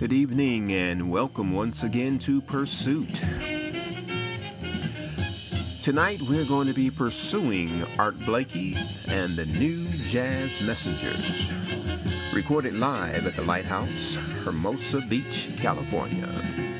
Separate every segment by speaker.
Speaker 1: Good evening and welcome once again to Pursuit. Tonight we're going to be pursuing Art Blakey and the New Jazz Messengers. Recorded live at the Lighthouse, Hermosa Beach, California.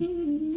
Speaker 1: Mm-hmm.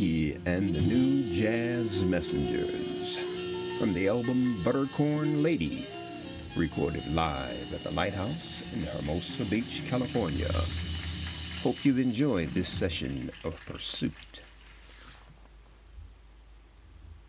Speaker 1: And the New Jazz Messengers from the album Buttercorn Lady, recorded live at the Lighthouse in Hermosa Beach, California. Hope you've enjoyed this session of Pursuit.